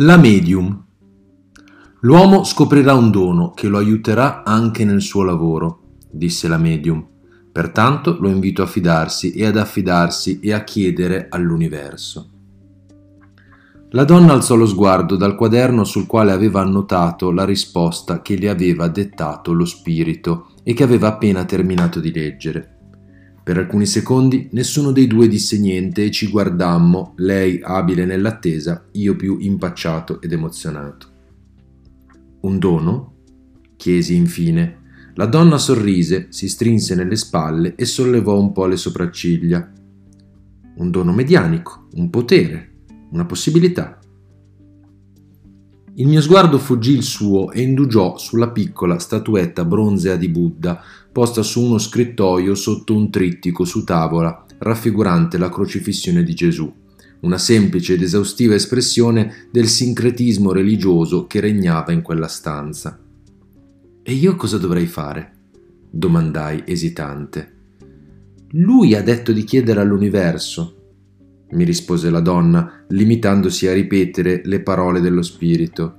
La medium. L'uomo scoprirà un dono che lo aiuterà anche nel suo lavoro, disse la medium. Pertanto lo invito a fidarsi e ad affidarsi e a chiedere all'universo. La donna alzò lo sguardo dal quaderno sul quale aveva annotato la risposta che le aveva dettato lo spirito e che aveva appena terminato di leggere. Per alcuni secondi nessuno dei due disse niente e ci guardammo, lei abile nell'attesa, io più impacciato ed emozionato. Un dono? chiesi infine. La donna sorrise, si strinse nelle spalle e sollevò un po' le sopracciglia. Un dono medianico, un potere, una possibilità. Il mio sguardo fuggì il suo e indugiò sulla piccola statuetta bronzea di Buddha posta su uno scrittoio sotto un trittico su tavola raffigurante la crocifissione di Gesù, una semplice ed esaustiva espressione del sincretismo religioso che regnava in quella stanza. E io cosa dovrei fare? domandai esitante. Lui ha detto di chiedere all'universo, mi rispose la donna, limitandosi a ripetere le parole dello spirito.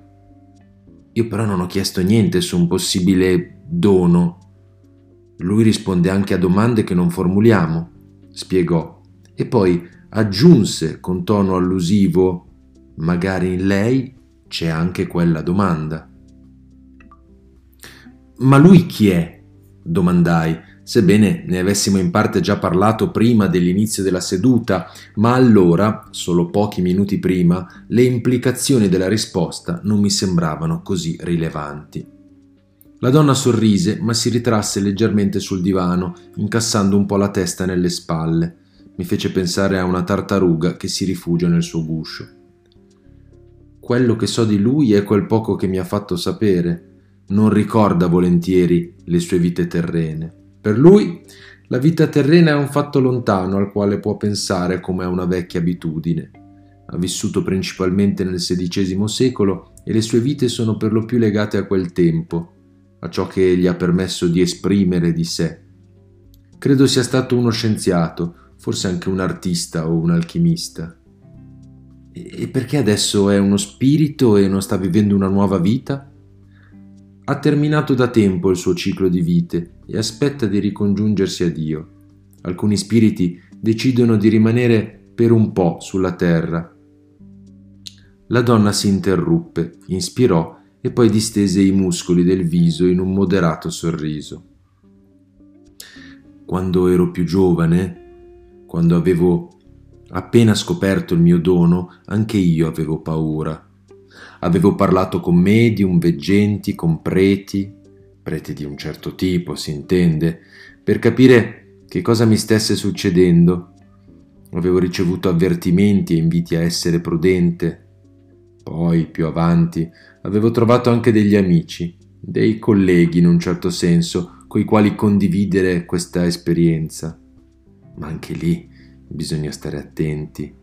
Io però non ho chiesto niente su un possibile dono. Lui risponde anche a domande che non formuliamo, spiegò, e poi aggiunse con tono allusivo, magari in lei c'è anche quella domanda. Ma lui chi è? domandai, sebbene ne avessimo in parte già parlato prima dell'inizio della seduta, ma allora, solo pochi minuti prima, le implicazioni della risposta non mi sembravano così rilevanti. La donna sorrise, ma si ritrasse leggermente sul divano, incassando un po' la testa nelle spalle. Mi fece pensare a una tartaruga che si rifugia nel suo guscio. Quello che so di lui è quel poco che mi ha fatto sapere. Non ricorda volentieri le sue vite terrene. Per lui la vita terrena è un fatto lontano al quale può pensare come a una vecchia abitudine. Ha vissuto principalmente nel XVI secolo e le sue vite sono per lo più legate a quel tempo, a ciò che gli ha permesso di esprimere di sé. Credo sia stato uno scienziato, forse anche un artista o un alchimista. E perché adesso è uno spirito e non sta vivendo una nuova vita? Ha terminato da tempo il suo ciclo di vite e aspetta di ricongiungersi a Dio. Alcuni spiriti decidono di rimanere per un po' sulla terra. La donna si interruppe, inspirò e poi distese i muscoli del viso in un moderato sorriso. Quando ero più giovane, quando avevo appena scoperto il mio dono, anche io avevo paura Avevo parlato con medium, veggenti, con preti, preti di un certo tipo, si intende, per capire che cosa mi stesse succedendo. Avevo ricevuto avvertimenti e inviti a essere prudente. Poi, più avanti, avevo trovato anche degli amici, dei colleghi in un certo senso, coi quali condividere questa esperienza. Ma anche lì bisogna stare attenti.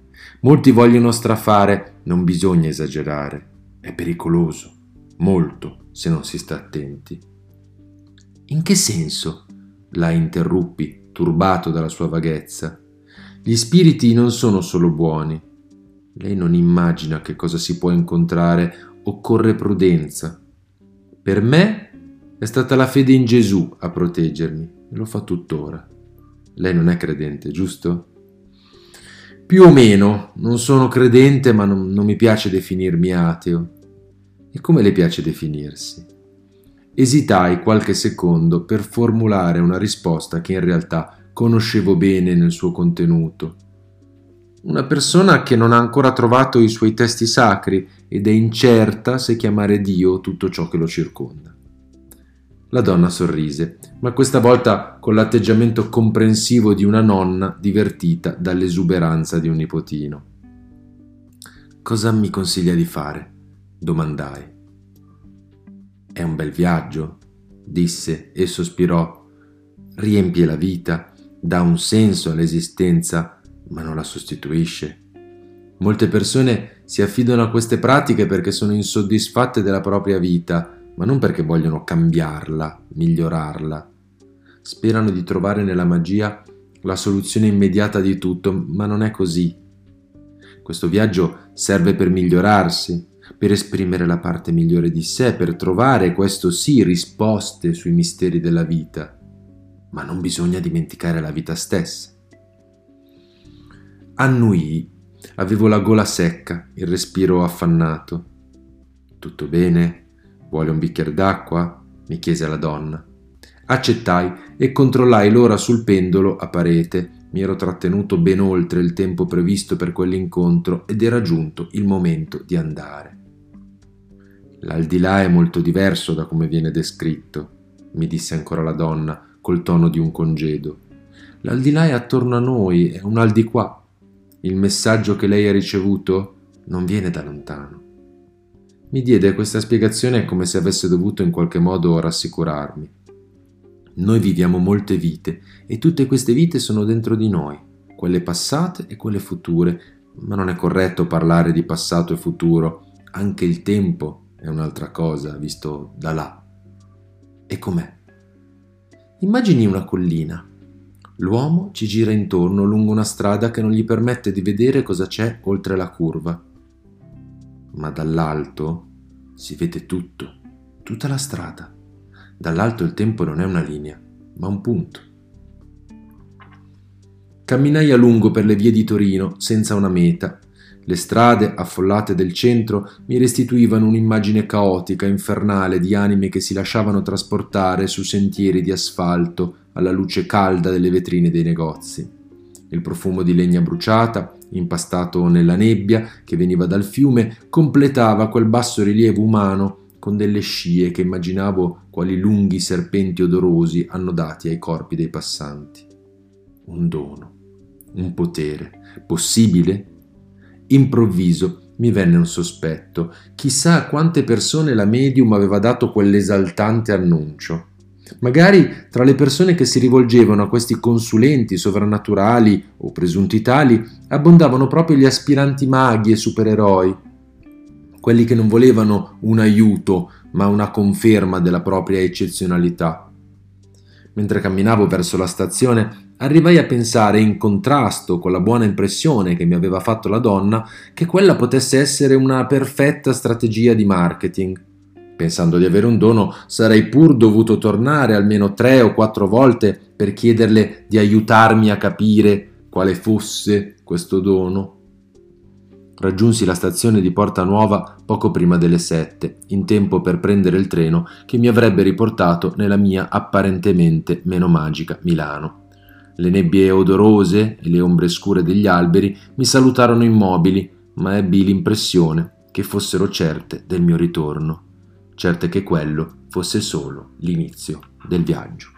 Molti vogliono strafare, non bisogna esagerare. È pericoloso, molto, se non si sta attenti. In che senso? la interruppi, turbato dalla sua vaghezza. Gli spiriti non sono solo buoni. Lei non immagina che cosa si può incontrare, occorre prudenza. Per me è stata la fede in Gesù a proteggermi e lo fa tuttora. Lei non è credente, giusto? Più o meno, non sono credente ma non, non mi piace definirmi ateo. E come le piace definirsi? Esitai qualche secondo per formulare una risposta che in realtà conoscevo bene nel suo contenuto. Una persona che non ha ancora trovato i suoi testi sacri ed è incerta se chiamare Dio tutto ciò che lo circonda. La donna sorrise, ma questa volta con l'atteggiamento comprensivo di una nonna divertita dall'esuberanza di un nipotino. Cosa mi consiglia di fare? domandai. È un bel viaggio, disse e sospirò. Riempie la vita, dà un senso all'esistenza, ma non la sostituisce. Molte persone si affidano a queste pratiche perché sono insoddisfatte della propria vita, ma non perché vogliono cambiarla, migliorarla. Sperano di trovare nella magia la soluzione immediata di tutto, ma non è così. Questo viaggio serve per migliorarsi, per esprimere la parte migliore di sé, per trovare, questo sì, risposte sui misteri della vita. Ma non bisogna dimenticare la vita stessa. Annui, avevo la gola secca, il respiro affannato. Tutto bene? Vuole un bicchiere d'acqua? mi chiese la donna. Accettai e controllai l'ora sul pendolo a parete. Mi ero trattenuto ben oltre il tempo previsto per quell'incontro ed era giunto il momento di andare. L'aldilà è molto diverso da come viene descritto, mi disse ancora la donna col tono di un congedo. L'aldilà è attorno a noi, è un al di qua. Il messaggio che lei ha ricevuto non viene da lontano. Mi diede questa spiegazione come se avesse dovuto in qualche modo rassicurarmi. Noi viviamo molte vite e tutte queste vite sono dentro di noi, quelle passate e quelle future, ma non è corretto parlare di passato e futuro, anche il tempo è un'altra cosa visto da là. E com'è? Immagini una collina. L'uomo ci gira intorno lungo una strada che non gli permette di vedere cosa c'è oltre la curva ma dall'alto si vede tutto, tutta la strada. Dall'alto il tempo non è una linea, ma un punto. Camminai a lungo per le vie di Torino senza una meta. Le strade affollate del centro mi restituivano un'immagine caotica, infernale di anime che si lasciavano trasportare su sentieri di asfalto alla luce calda delle vetrine dei negozi. Il profumo di legna bruciata, impastato nella nebbia che veniva dal fiume, completava quel basso rilievo umano con delle scie che immaginavo quali lunghi serpenti odorosi annodati ai corpi dei passanti. Un dono, un potere, possibile? Improvviso mi venne un sospetto. Chissà a quante persone la medium aveva dato quell'esaltante annuncio. Magari tra le persone che si rivolgevano a questi consulenti sovrannaturali o presunti tali abbondavano proprio gli aspiranti maghi e supereroi, quelli che non volevano un aiuto ma una conferma della propria eccezionalità. Mentre camminavo verso la stazione, arrivai a pensare, in contrasto con la buona impressione che mi aveva fatto la donna, che quella potesse essere una perfetta strategia di marketing Pensando di avere un dono, sarei pur dovuto tornare almeno tre o quattro volte per chiederle di aiutarmi a capire quale fosse questo dono. Raggiunsi la stazione di Porta Nuova poco prima delle sette, in tempo per prendere il treno che mi avrebbe riportato nella mia apparentemente meno magica Milano. Le nebbie odorose e le ombre scure degli alberi mi salutarono immobili, ma ebbi l'impressione che fossero certe del mio ritorno certe che quello fosse solo l'inizio del viaggio.